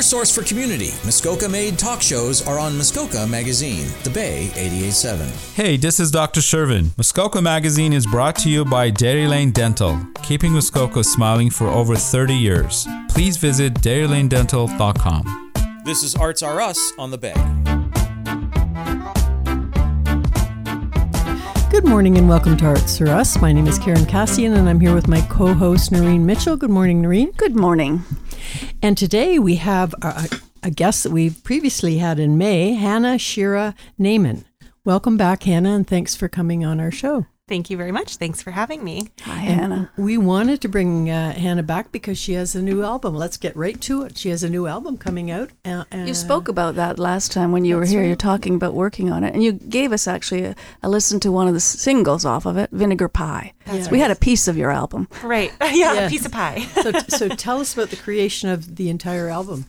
Your source for community, Muskoka made talk shows are on Muskoka Magazine, The Bay 88.7. Hey, this is Dr. Shervin. Muskoka Magazine is brought to you by Dairy Lane Dental, keeping Muskoka smiling for over 30 years. Please visit dairylanedental.com. This is Arts Are Us on The Bay. Good morning and welcome to Arts for Us. My name is Karen Cassian and I'm here with my co host Noreen Mitchell. Good morning, Noreen. Good morning. And today we have a, a guest that we've previously had in May, Hannah Shira Naiman. Welcome back, Hannah, and thanks for coming on our show. Thank you very much. Thanks for having me. Hi, Hannah. We wanted to bring uh, Hannah back because she has a new album. Let's get right to it. She has a new album coming out. Uh, You spoke about that last time when you were here. right. You're talking about working on it, and you gave us actually a, a listen to one of the singles off of it, "Vinegar Pie." That's We had a piece of your album. Right. yeah, Yeah. a piece of pie. so, so tell us about the creation of the entire album.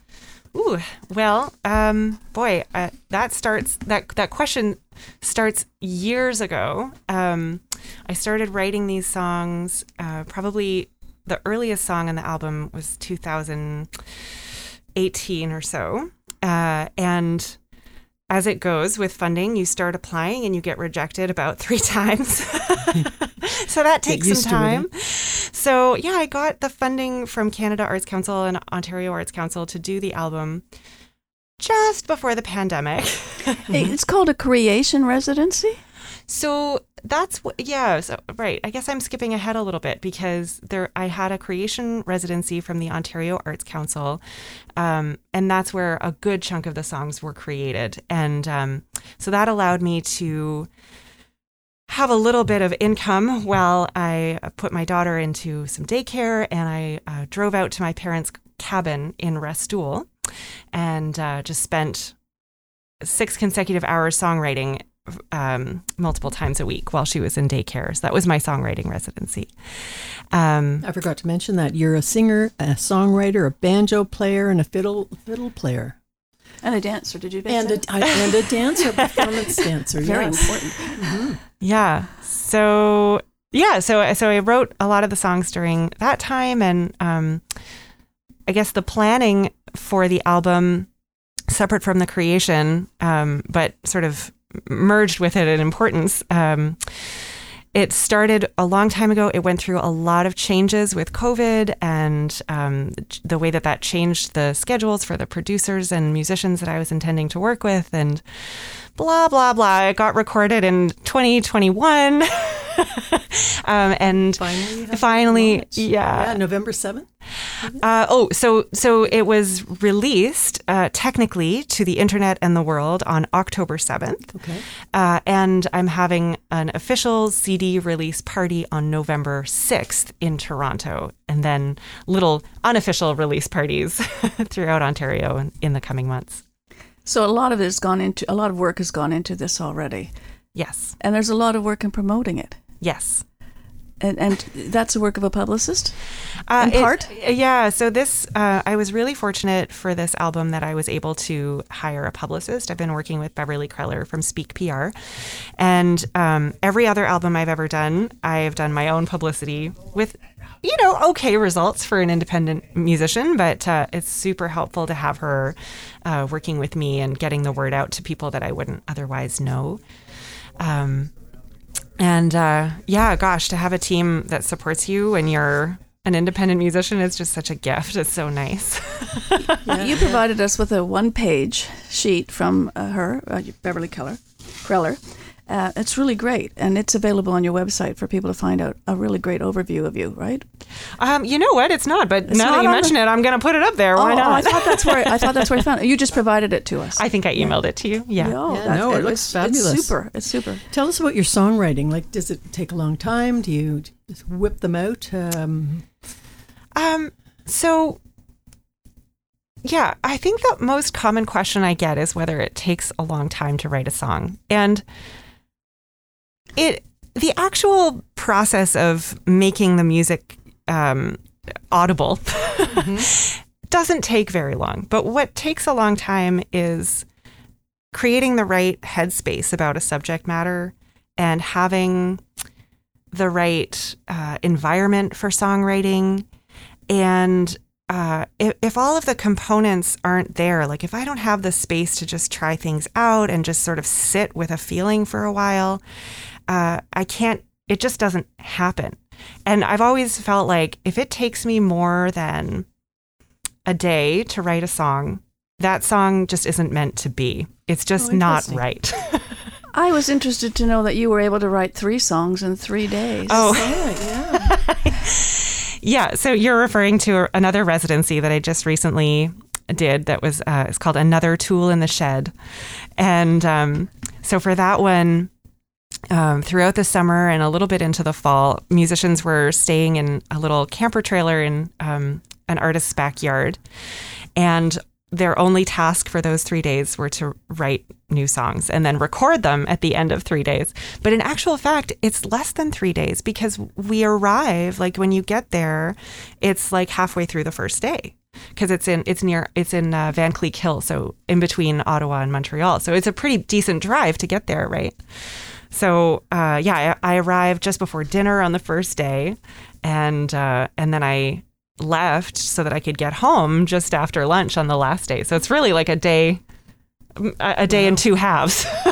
Ooh, well, um, boy, uh, that starts that that question starts years ago. Um, I started writing these songs. Uh, probably the earliest song on the album was 2018 or so, uh, and as it goes with funding, you start applying and you get rejected about three times. so that takes some to it, eh? time. So yeah, I got the funding from Canada Arts Council and Ontario Arts Council to do the album just before the pandemic. It's called a creation residency. So that's what, yeah. So right, I guess I'm skipping ahead a little bit because there I had a creation residency from the Ontario Arts Council, um, and that's where a good chunk of the songs were created, and um, so that allowed me to have a little bit of income while I uh, put my daughter into some daycare, and I uh, drove out to my parents' cabin in Restoule, and uh, just spent six consecutive hours songwriting um, multiple times a week while she was in daycare. So that was my songwriting residency. Um, I forgot to mention that you're a singer, a songwriter, a banjo player, and a fiddle fiddle player, And a dancer, did you? and a, and a dancer, a performance dancer. very yes. important. yeah. So yeah. So so I wrote a lot of the songs during that time, and um, I guess the planning for the album, separate from the creation, um, but sort of merged with it in importance. Um, it started a long time ago. It went through a lot of changes with COVID and um, the way that that changed the schedules for the producers and musicians that I was intending to work with, and blah blah blah. It got recorded in 2021, um, and Finally, finally, yeah. yeah, November seventh. Uh, oh, so so it was released uh, technically to the internet and the world on October 7th. Okay. Uh, and I'm having an official CD release party on November 6th in Toronto, and then little unofficial release parties throughout Ontario in, in the coming months. So a lot of it has gone into a lot of work has gone into this already, Yes, and there's a lot of work in promoting it. yes. And, and that's the work of a publicist. Uh, In it- part? yeah. So this, uh, I was really fortunate for this album that I was able to hire a publicist. I've been working with Beverly Kreller from Speak PR, and um, every other album I've ever done, I've done my own publicity with, you know, okay results for an independent musician. But uh, it's super helpful to have her uh, working with me and getting the word out to people that I wouldn't otherwise know. Um, and uh, yeah, gosh, to have a team that supports you when you're an independent musician is just such a gift. It's so nice. you provided us with a one-page sheet from uh, her, uh, Beverly Keller, Kreller. Uh, it's really great, and it's available on your website for people to find out a really great overview of you, right? um, you know what? It's not, but It's now not that you on the- mention it, I'm going to put it up there. Why oh, not? I thought that's where I thought that's where I found it. You just provided it to us. I think I emailed it to you. Yeah. No, Yeah, no, it it's- looks fabulous. It's super. It's super. Tell us about your songwriting. Like, does it take a long time? Do you just whip them out? Um, Um, so yeah, I think the most common question I get is whether it takes a long time to write a song. And it the actual process of making the music um, audible doesn't take very long. But what takes a long time is creating the right headspace about a subject matter and having the right uh, environment for songwriting and uh, if, if all of the components aren't there, like if I don't have the space to just try things out and just sort of sit with a feeling for a while, uh, I can't, it just doesn't happen. And I've always felt like if it takes me more than a day to write a song, that song just isn't meant to be. It's just Oh, not right. I was interested to know that you were able to write three songs in three days. oh, yeah. Yeah, so you're referring to another residency that I just recently did that was uh, it's called Another Tool in the Shed, and um, so for that one, um, throughout the summer and a little bit into the fall, musicians were staying in a little camper trailer in um, an artist's backyard, and their only task for those three days were to write new songs and then record them at the end of three days. But in actual fact, it's less than three days because we arrive, like when you get there, it's like halfway through the first day. Because it's in it's near it's in uh, Vankleek Hill, so in between Ottawa and Montreal. So it's a pretty decent drive to get there, right? So uh, yeah, I, I arrived just before dinner on the first day, and uh, and then I left so that I could get home just after lunch on the last day. So it's really like a day, a day in two halves.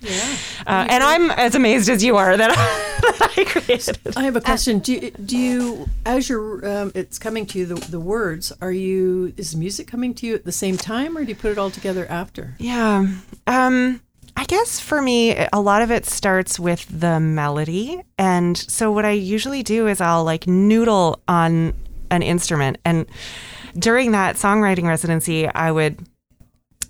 yeah. Uh, and I'm as amazed as you are that, that I created. I have a question. Do you, do you as you're, um, it's coming to you, the, the words, are you, is the music coming to you at the same time or do you put it all together after? Yeah. Um, I guess for me, a lot of it starts with the melody. And so what I usually do is I'll like noodle on an instrument. And during that songwriting residency, I would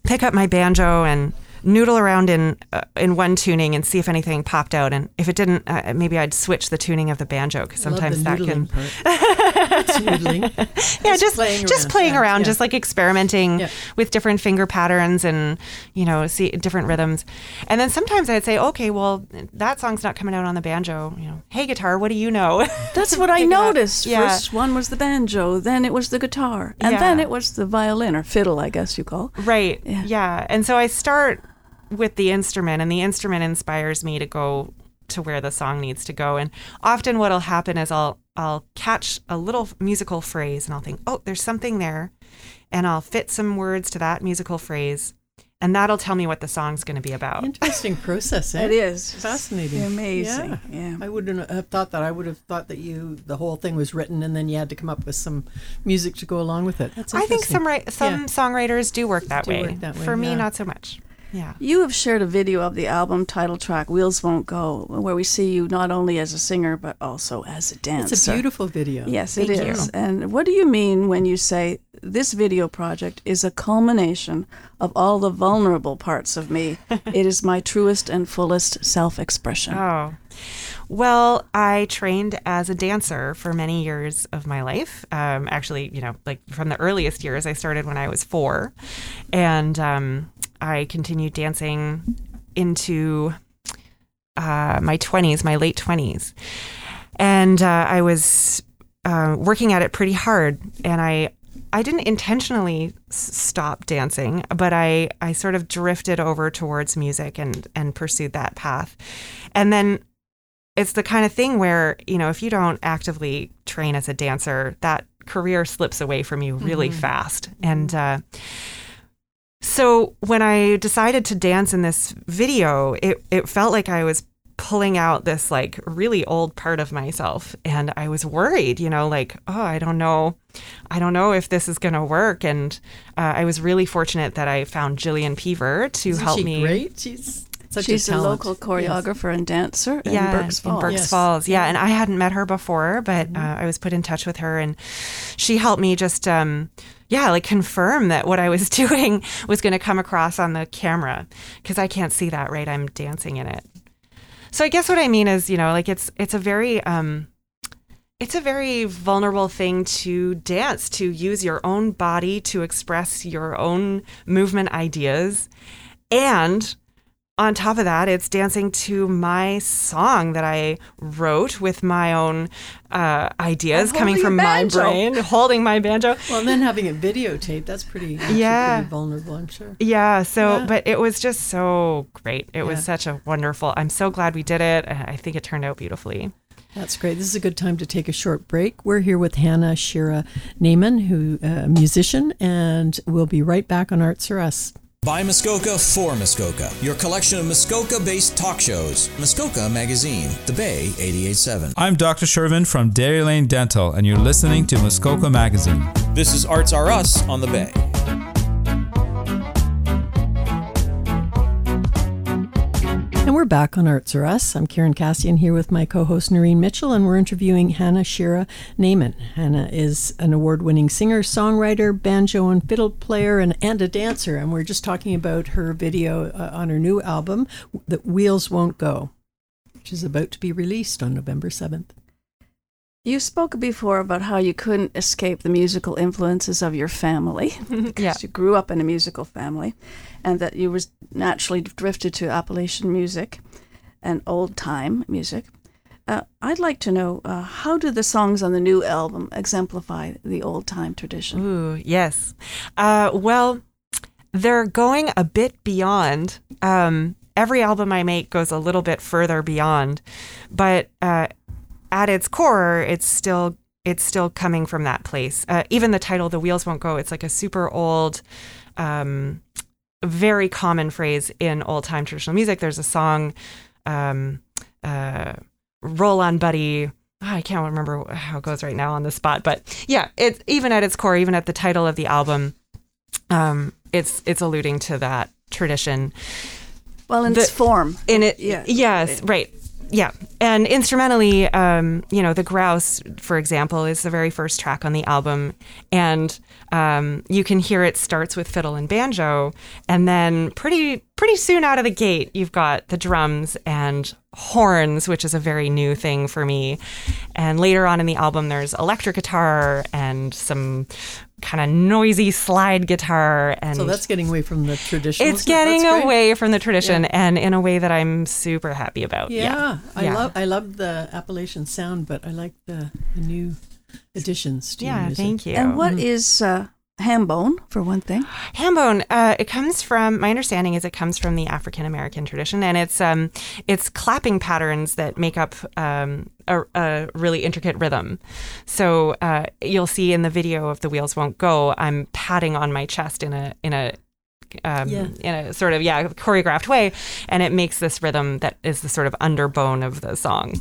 pick up my banjo and noodle around in uh, in one tuning and see if anything popped out and if it didn't uh, maybe I'd switch the tuning of the banjo because sometimes that can part. it's noodling. yeah, just playing just around. playing around, yeah. just like experimenting Yeah. with different finger patterns and you know, see different rhythms. And then sometimes I'd say, okay, well, that song's not coming out on the banjo. You know, hey guitar, what do you know? That's what I Pick it up. noticed. Yeah. First one was the banjo, then it was the guitar, and then it was the violin or fiddle, I guess you call. right. Yeah. Yeah. And so I start with the instrument, and the instrument inspires me to go to where the song needs to go. And often, what'll happen is I'll I'll catch a little musical phrase, and I'll think, oh, there's something there, and I'll fit some words to that musical phrase, and that'll tell me what the song's going to be about. Interesting process. Eh? It is Fascinating. amazing. Yeah. I wouldn't have thought that. I would have thought that you, the whole thing was written and then you had to come up with some music to go along with it. That's I think some some Yeah. songwriters do work that Do way. work that way, For me, not so much. Yeah. You have shared a video of the album title track "Wheels Won't Go," where we see you not only as a singer but also as a dancer. It's a beautiful video. Yes, it Thank is. you. And what do you mean when you say this video project is a culmination of all the vulnerable parts of me? it is my truest and fullest self-expression. Oh. Well, I trained as a dancer for many years of my life. Um, actually, you know, like from the earliest years, I started when I was four. And um, I continued dancing into uh, my 20s, my late 20s. And uh, I was uh, working at it pretty hard. And I, I didn't intentionally s- stop dancing, but I, I sort of drifted over towards music and, and pursued that path. And then it's the kind of thing where, you know, if you don't actively train as a dancer, that career slips away from you really fast. And uh, so when I decided to dance in this video, it, it felt like I was pulling out this like really old part of myself and i was worried you know like oh i don't know i don't know if this is going to work and uh, i was really fortunate that i found jillian peaver to Isn't help she me great? She's such She's a, a, local choreographer and dancer in yeah, Burk's Falls. In Burk's Yes. Falls, yeah. And I hadn't met her before, but uh, I was put in touch with her, and she helped me just, um, yeah, like confirm that what I was doing was going to come across on the camera because I can't see that, right? I'm dancing in it. So I guess what I mean is, you know, like it's it's a very um, it's a very vulnerable thing to dance, to use your own body to express your own movement ideas. And on top of that, it's dancing to my song that I wrote with my own uh, ideas coming from my brain, holding my banjo. Well, and then having it videotaped, that's pretty, Yeah. pretty vulnerable, I'm sure. Yeah, so Yeah. but it was just so great. It was such a wonderful. I'm so glad we did it. I think it turned out beautifully. That's great. This is a good time to take a short break. We're here with Hannah Shira Naiman, who a musician, and we'll be right back on Arts Are Us. By Muskoka for Muskoka, your collection of Muskoka based talk shows. Muskoka Magazine, The Bay 887. I'm Dr. Shervin from Dairy Lane Dental, and you're listening to Muskoka Magazine. This is Arts Are Us on The Bay. And we're back on Arts Are Us. I'm Karen Cassian here with my co host Noreen Mitchell, and we're interviewing Hannah Shira Naiman. Hannah is an award winning singer, songwriter, banjo and fiddle player, and, and a dancer. And we're just talking about her video uh, on her new album, That Wheels Won't Go, which is about to be released on November 7th. You spoke before about how you couldn't escape the musical influences of your family. Yeah. You grew up in a musical family, and that you was naturally drifted to Appalachian music and old time music. Uh, I'd like to know uh, how do the songs on the new album exemplify the old time tradition? Ooh, yes. Uh, well, they're going a bit beyond. Um, every album I make goes a little bit further beyond, but uh, at its core, it's still it's still coming from that place. Uh, even the title, "The Wheels Won't Go," it's like a super old, um, very common phrase in old time traditional music. There's a song, um, uh, "Roll On, Buddy." Ah, I can't remember how it goes right now on the spot, but yeah, it's even at its core, even at the title of the album, um, it's it's alluding to that tradition. Well, in The- its form. In it, Yeah. yes, right, yeah, and instrumentally, um, you know, the grouse, for example, is the very first track on the album, and um, you can hear it starts with fiddle and banjo, and then pretty pretty soon out of the gate, you've got the drums and horns, which is a very new thing for me, and later on in the album, there's electric guitar and some kind of noisy slide guitar, and So that's getting away from the traditional. it's isn't it? That's getting away from the tradition Yeah. and in a way that I'm super happy about. Yeah, I Yeah. love I love the Appalachian sound, but I like the, the new additions to Yeah, music. thank you. And what is uh, ham bone, for one thing? Hambone, uh, it comes from my understanding is it comes from the African American tradition, and it's um, it's clapping patterns that make up um, a, a really intricate rhythm. So uh, you'll see in the video of the wheels won't go. I'm patting on my chest in a in a um, Yeah. in a sort of yeah choreographed way, and it makes this rhythm that is the sort of underbone of the song.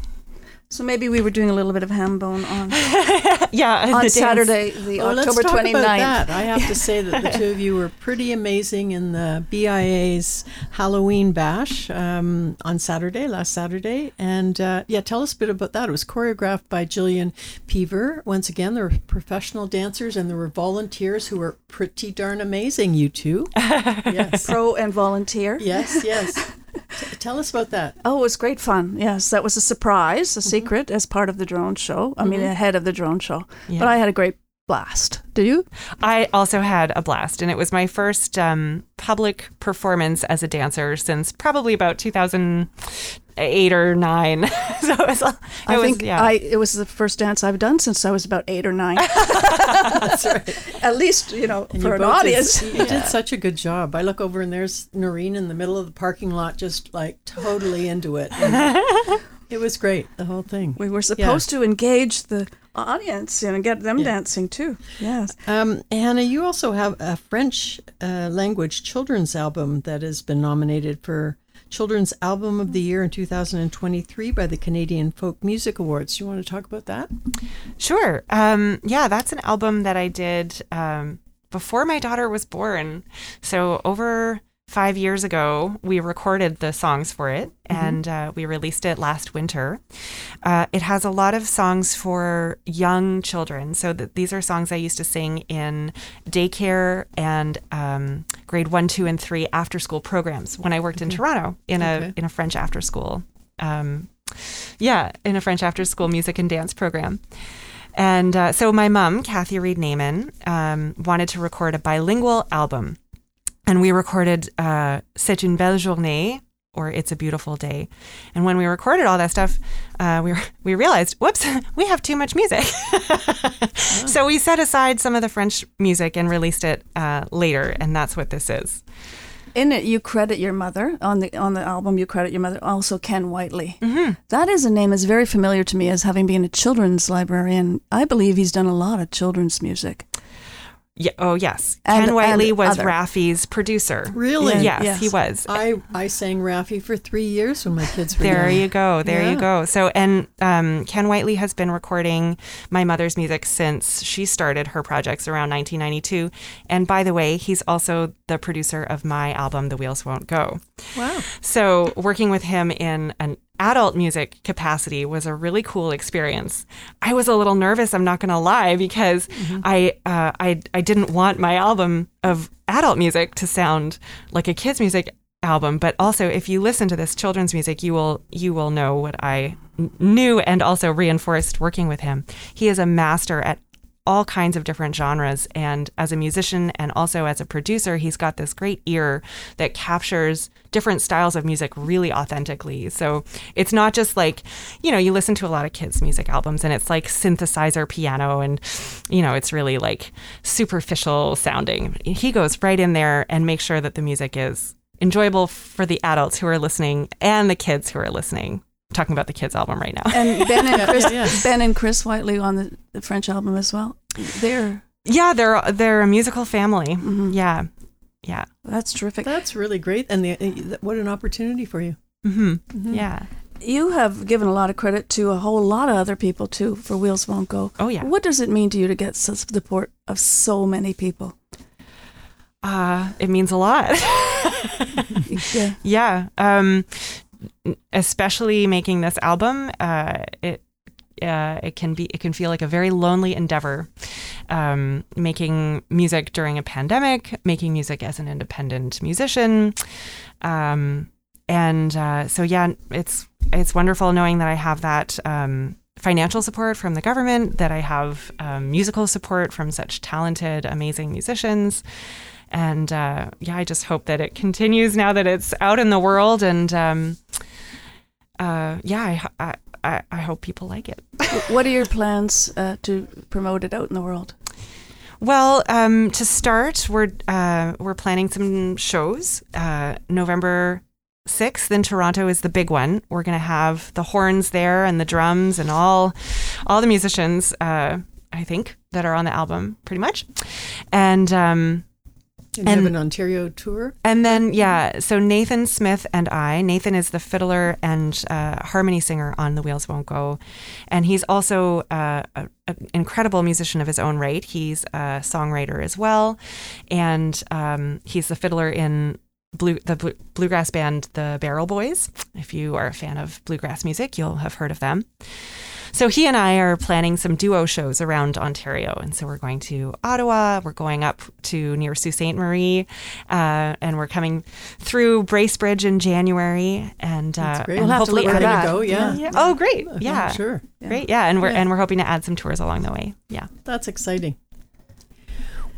So maybe we were doing a little bit of ham bone on, yeah, on dance- Saturday, the let's October talk 29th. about that. I have to say that the two of you were pretty amazing in the BIA's Halloween bash um, on Saturday, last Saturday. And uh, yeah, tell us a bit about that. It was choreographed by Jillian Peaver. Once again, there were professional dancers and there were volunteers who were pretty darn amazing, you two. yes. Pro and volunteer. Yes, yes. Tell us about that. Oh, it was great fun. Yes, that was a surprise, a mm-hmm. secret as part of the drone show. I mean, mm-hmm. ahead of the drone show. Yeah. But I had a great blast. Did you? I also had a blast, and it was my first um, public performance as a dancer since probably about 2008 or nine. so it was, it I was think yeah. I it was the first dance I've done since I was about eight or nine. That's right. At least, you know, And for you an audience. Did, you did such a good job. I look over and there's Noreen in the middle of the parking lot, just like totally into it. And it was great, the whole thing. We were supposed to engage the audience and get them Yeah. dancing too. Yes. Um, Hannah, you also have a French uh, language children's album that has been nominated for Children's Album of the Year in 2023 by the Canadian Folk Music Awards. Do you want to talk about that? Sure. Um, yeah, that's an album that I did um, before my daughter was born. So over five years ago, we recorded the songs for it, and uh, we released it last winter. Uh, it has a lot of songs for young children. So th- these are songs I used to sing in daycare and um, grade one, two, and three after school programs when I worked in Toronto in Okay. a in a French after school. Um, yeah, in a French after school music and dance program. And uh, so my mom, Kathy Reid Naiman, um, wanted to record a bilingual album. And we recorded uh, C'est une belle journée or It's a Beautiful Day. And when we recorded all that stuff, uh, we, were, we realized, whoops, we have too much music. So we set aside some of the French music and released it uh, later. And that's what this is. In it, you credit your mother on the on the album. You credit your mother, also Ken Whiteley. Mm-hmm. That is a name that's very familiar to me as having been a children's librarian. I believe he's done a lot of children's music. Yeah. Oh, yes. And- Ken Whiteley was other. Raffi's producer. Really? Yeah. Yes, Yes. he was. I, I sang Raffi for three years when my kids were There young. you go. There Yeah. you go. So, and um, Ken Whiteley has been recording my mother's music since she started her projects around 1992. And by the way, he's also the producer of my album, The Wheels Won't Go. Wow. So, working with him in an adult music capacity was a really cool experience. I was a little nervous, I'm not going to lie, because I, uh, I I didn't want my album of adult music to sound like a kids music album, but also if you listen to this children's music, you will you will know what I knew and also reinforced working with him. He is a master at all kinds of different genres. And as a musician and also as a producer, he's got this great ear that captures different styles of music really authentically. So it's not just like, you know, you listen to a lot of kids' music albums and it's like synthesizer piano and, you know, it's really like superficial sounding. He goes right in there and makes sure that the music is enjoyable for the adults who are listening and the kids who are listening. I'm talking about the kids album right now. And Ben and Chris, yeah, yeah. Ben and Chris Whiteley on the, the French album as well. They're Yeah, they're they're a musical family. Mm-hmm. Yeah. Yeah. that's terrific. That's really great. And the, uh, what an opportunity for you. Mm-hmm. Yeah. You have given a lot of credit to a whole lot of other people too for Wheels Won't Go. Oh, yeah. What does it mean to you to get such support of so many people? Uh, it means a lot. Yeah. yeah. Um, especially making this album, uh, it uh, it can be it can feel like a very lonely endeavor. Um, making music during a pandemic, making music as an independent musician, um, and uh, so yeah, it's it's wonderful knowing that I have that. Um, financial support from the government that i have um, musical support from such talented amazing musicians and uh, yeah, I just hope that it continues now that it's out in the world, and um, uh, yeah, I, I I I hope people like it. what are your plans uh, to promote it out in the world? Well, um, to start, we're uh, we're planning some shows. Uh, November sixth in Toronto is the big one. We're gonna have the horns there and the drums and all all the musicians. Uh, I think that are on the album, pretty much, and. Um, And, And- an Ontario tour. And then, yeah, so Nathan Smith and I, Nathan is the fiddler and uh, harmony singer on The Wheels Won't Go. And he's also uh, an incredible musician of his own right. He's a songwriter as well. And um, he's the fiddler in blue, the blue, bluegrass band, the Barrel Boys. If you are a fan of bluegrass music, you'll have heard of them. So he and I are planning some duo shows around Ontario, and so we're going to Ottawa. We're going up to near Sault Ste. Marie, uh, and we're coming through Bracebridge in January, and uh, and We'll hopefully look for add- Ready that. to go? Yeah. Yeah. Oh, great! Yeah, Sure. great. Yeah, and we're Yeah. and we're hoping to add some tours along the way. Yeah. That's exciting.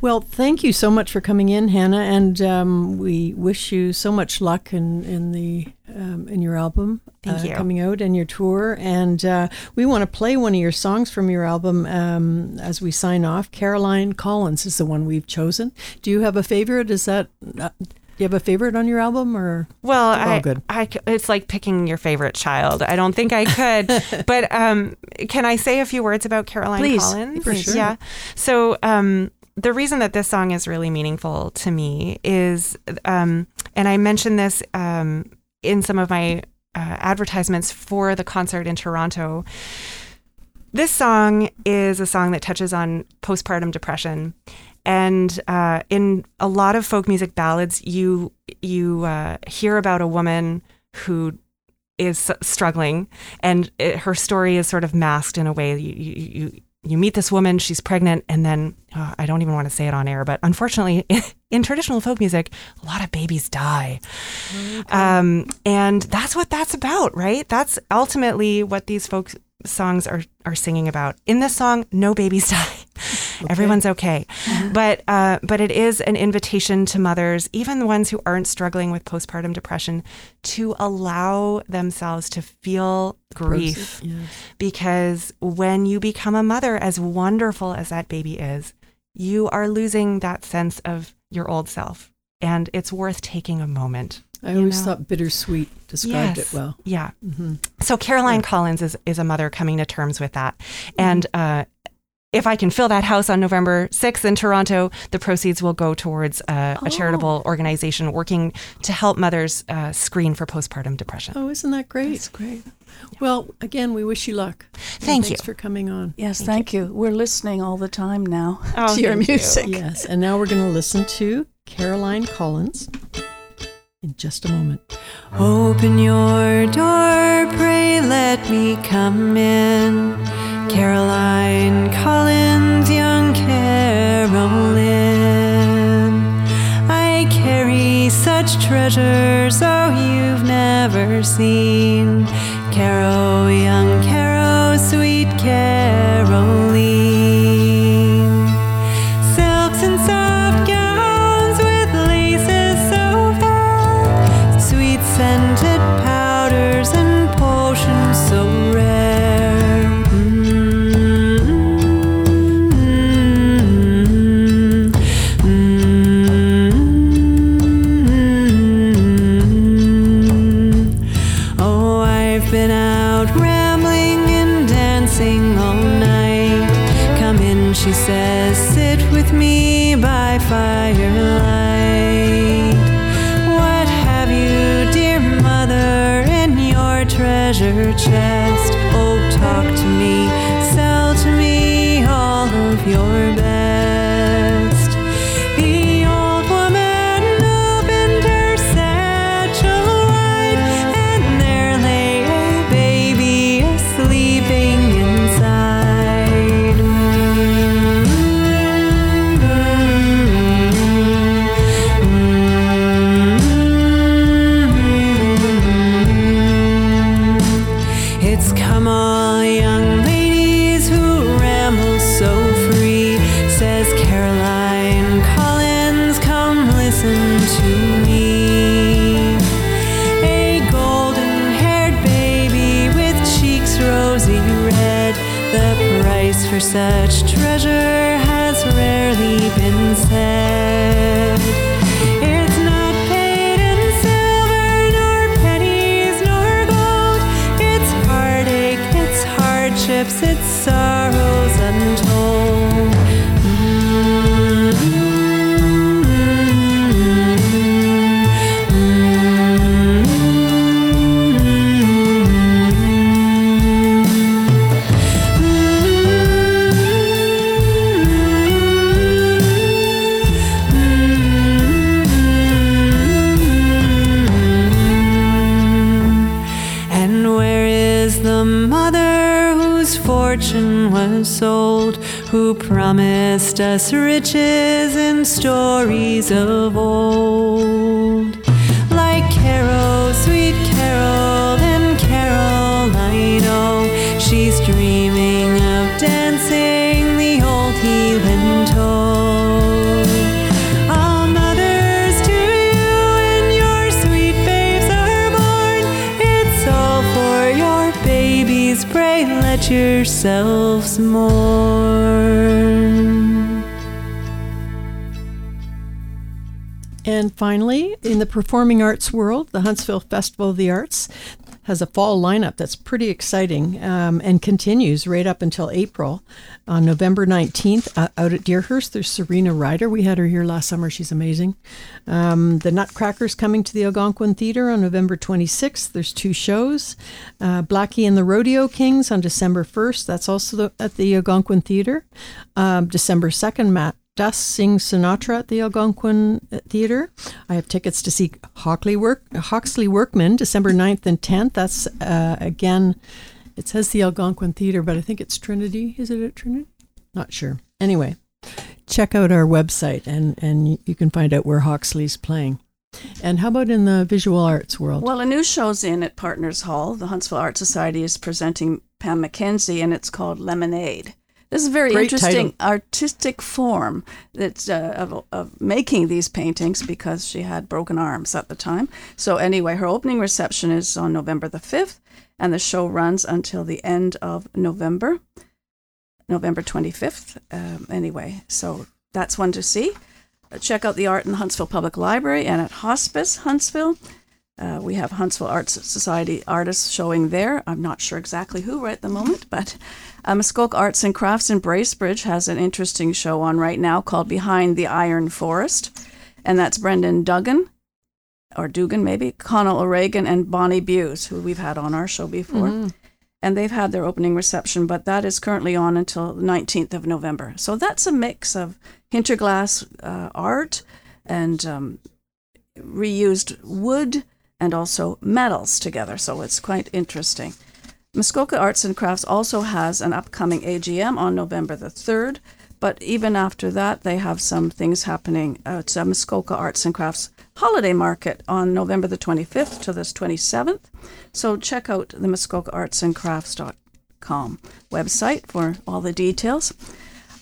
Well, thank you so much for coming in, Hannah, and um, we wish you so much luck in in the um, in your album Thank uh, you. coming out and your tour. And uh, we want to play one of your songs from your album um, as we sign off. Caroline Collins is the one we've chosen. Do you have a favorite? Is that uh, do you have a favorite on your album or? Well, I, good. I it's like picking your favorite child. I don't think I could, but um, can I say a few words about Caroline Please, Collins? for sure. Yeah. So um, the reason that this song is really meaningful to me is, um, and I mentioned this um, in some of my uh, advertisements for the concert in Toronto. This song is a song that touches on postpartum depression, and uh, in a lot of folk music ballads, you you uh, hear about a woman who is struggling, and it, her story is sort of masked in a way. You you you, you meet this woman, she's pregnant, and then oh, I don't even want to say it on air, but unfortunately, in traditional folk music, a lot of babies die. Um, and that's what that's about, right? That's ultimately what these folk songs are are singing about. In this song, no babies die. Everyone's okay. But uh, but it is an invitation to mothers, even the ones who aren't struggling with postpartum depression, to allow themselves to feel grief. Yes. Because when you become a mother, as wonderful as that baby is, you are losing that sense of your old self. and it's worth taking a moment. I always know? thought bittersweet described Yes. it well. Yeah. Mm-hmm. So Caroline Collins is, is a mother coming to terms with that. And uh, if I can fill that house on November 6th in Toronto, the proceeds will go towards uh, a charitable organization working to help mothers uh, screen for postpartum depression. Oh, isn't that great? That's great. Well, again, we wish you luck. And Thank thanks you. for coming on. Yes, thank, you. We're listening all the time now Oh, to your thank you. music. Yes, and now we're going to listen to Caroline Collins in just a moment. Open your door, pray let me come in. Caroline Collins, young Carolyn. I carry such treasures, oh, you've never seen. Caro, young Caro, sweet Caroline. Us riches and stories of old? Like Carol, sweet Carol, and Carol, I know she's dreaming of dancing the old heathen toad. All mothers And finally, in the performing arts world, the Huntsville Festival of the Arts has a fall lineup that's pretty exciting um, and continues right up until April. On November 19th, uh, out at Deerhurst, there's Serena Ryder. We had her here last summer. She's amazing. Um, the Nutcrackers coming to the Algonquin Theater on November 26th. There's two shows. Uh, Blackie and the Rodeo Kings on December 1st. That's also the, at the Algonquin Theater. Um, December 2nd, Matt Dusk sings Sinatra at the Algonquin uh, Theater. I have tickets to see Hockley Work Hawksley Workman December 9th and 10th. That's uh, again, it says the Algonquin Theater, but I think it's Trinity. Is it at Trinity? Not sure. Anyway, check out our website and, and you can find out where Hawksley's playing. And how about in the visual arts world? Well, a new show's in at Partners Hall. The Huntsville Art Society is presenting Pam McKenzie, and it's called Lemonade. This is a very Great interesting title. artistic form that's uh, of, of making these paintings because she had broken arms at the time. So anyway, her opening reception is on November the fifth, and the show runs until the end of November, November twenty fifth. Um, anyway, so that's one to see. check out the art in the Huntsville Public Library and at Hospice Huntsville. Uh, we have Huntsville Arts Society artists showing there. I'm not sure exactly who right at the moment, but uh, Muskoka Arts and Crafts in Bracebridge has an interesting show on right now called Behind the Iron Forest. And that's Brendan Duggan, or Dugan maybe, Connell O'Regan, and Bonnie Buse, who we've had on our show before. And they've had their opening reception, but that is currently on until the 19th of November. So that's a mix of hinterglass uh, art and um, reused wood and also metals together. So it's quite interesting. Muskoka Arts and Crafts also has an upcoming AGM on November the 3rd, but even after that, they have some things happening at uh, Muskoka Arts and Crafts Holiday Market on November the 25th to the 27th. So check out the Muskoka Arts and Crafts.com website for all the details.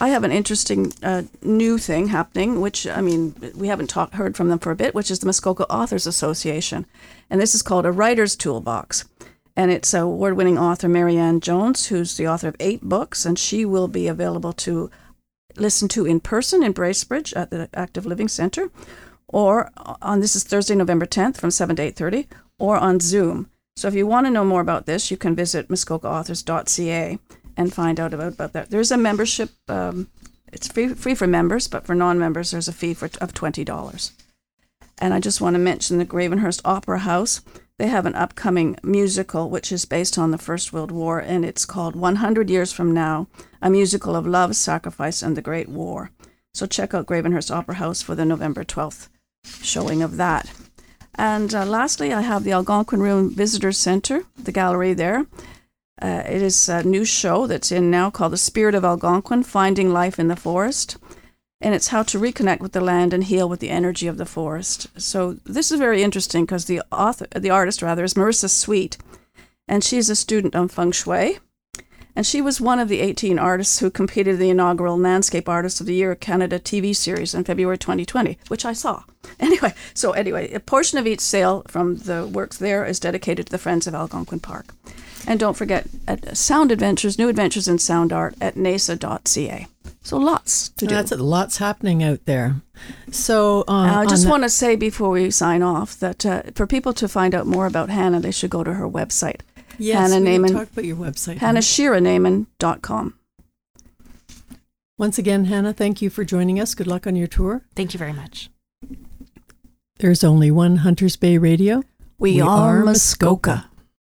I have an interesting uh, new thing happening, which I mean we haven't talked heard from them for a bit, which is the Muskoka Authors Association, and this is called a Writer's Toolbox, and it's award-winning author Marianne Jones, who's the author of eight books, and she will be available to listen to in person in Bracebridge at the Active Living Center, or on this is Thursday, November 10th from 7 to 8:30, or on Zoom. So if you want to know more about this, you can visit muskokaauthors.ca and find out about, about that. There's a membership. Um, it's free free for members, but for non-members, there's a fee for of twenty dollars. And I just want to mention the Gravenhurst Opera House. They have an upcoming musical which is based on the First World War, and it's called 100 Years from Now, a musical of love, sacrifice, and the Great War. So check out Gravenhurst Opera House for the November 12th showing of that. And uh, lastly, I have the Algonquin Room Visitor Center, the gallery there. Uh, it is a new show that's in now called The Spirit of Algonquin Finding Life in the Forest. And it's how to reconnect with the land and heal with the energy of the forest. So this is very interesting because the author, the artist rather, is Marissa Sweet, and she's a student on feng shui. And she was one of the 18 artists who competed in the inaugural Landscape Artist of the Year Canada TV series in February 2020, which I saw. Anyway, so anyway, a portion of each sale from the works there is dedicated to the Friends of Algonquin Park. And don't forget at Sound Adventures, New Adventures in Sound Art at naisa.ca. So lots to do. That's it. Lots happening out there. So uh, I just want to say before we sign off that uh, for people to find out more about Hannah, they should go to her website, yes, Hannah we Naiman- talk about your website. Hannah. hannahshiranaiman.com. Once again, Hannah, thank you for joining us. Good luck on your tour. Thank you very much. There's only one Hunters Bay Radio. We, We are are Muskoka. Muskoka.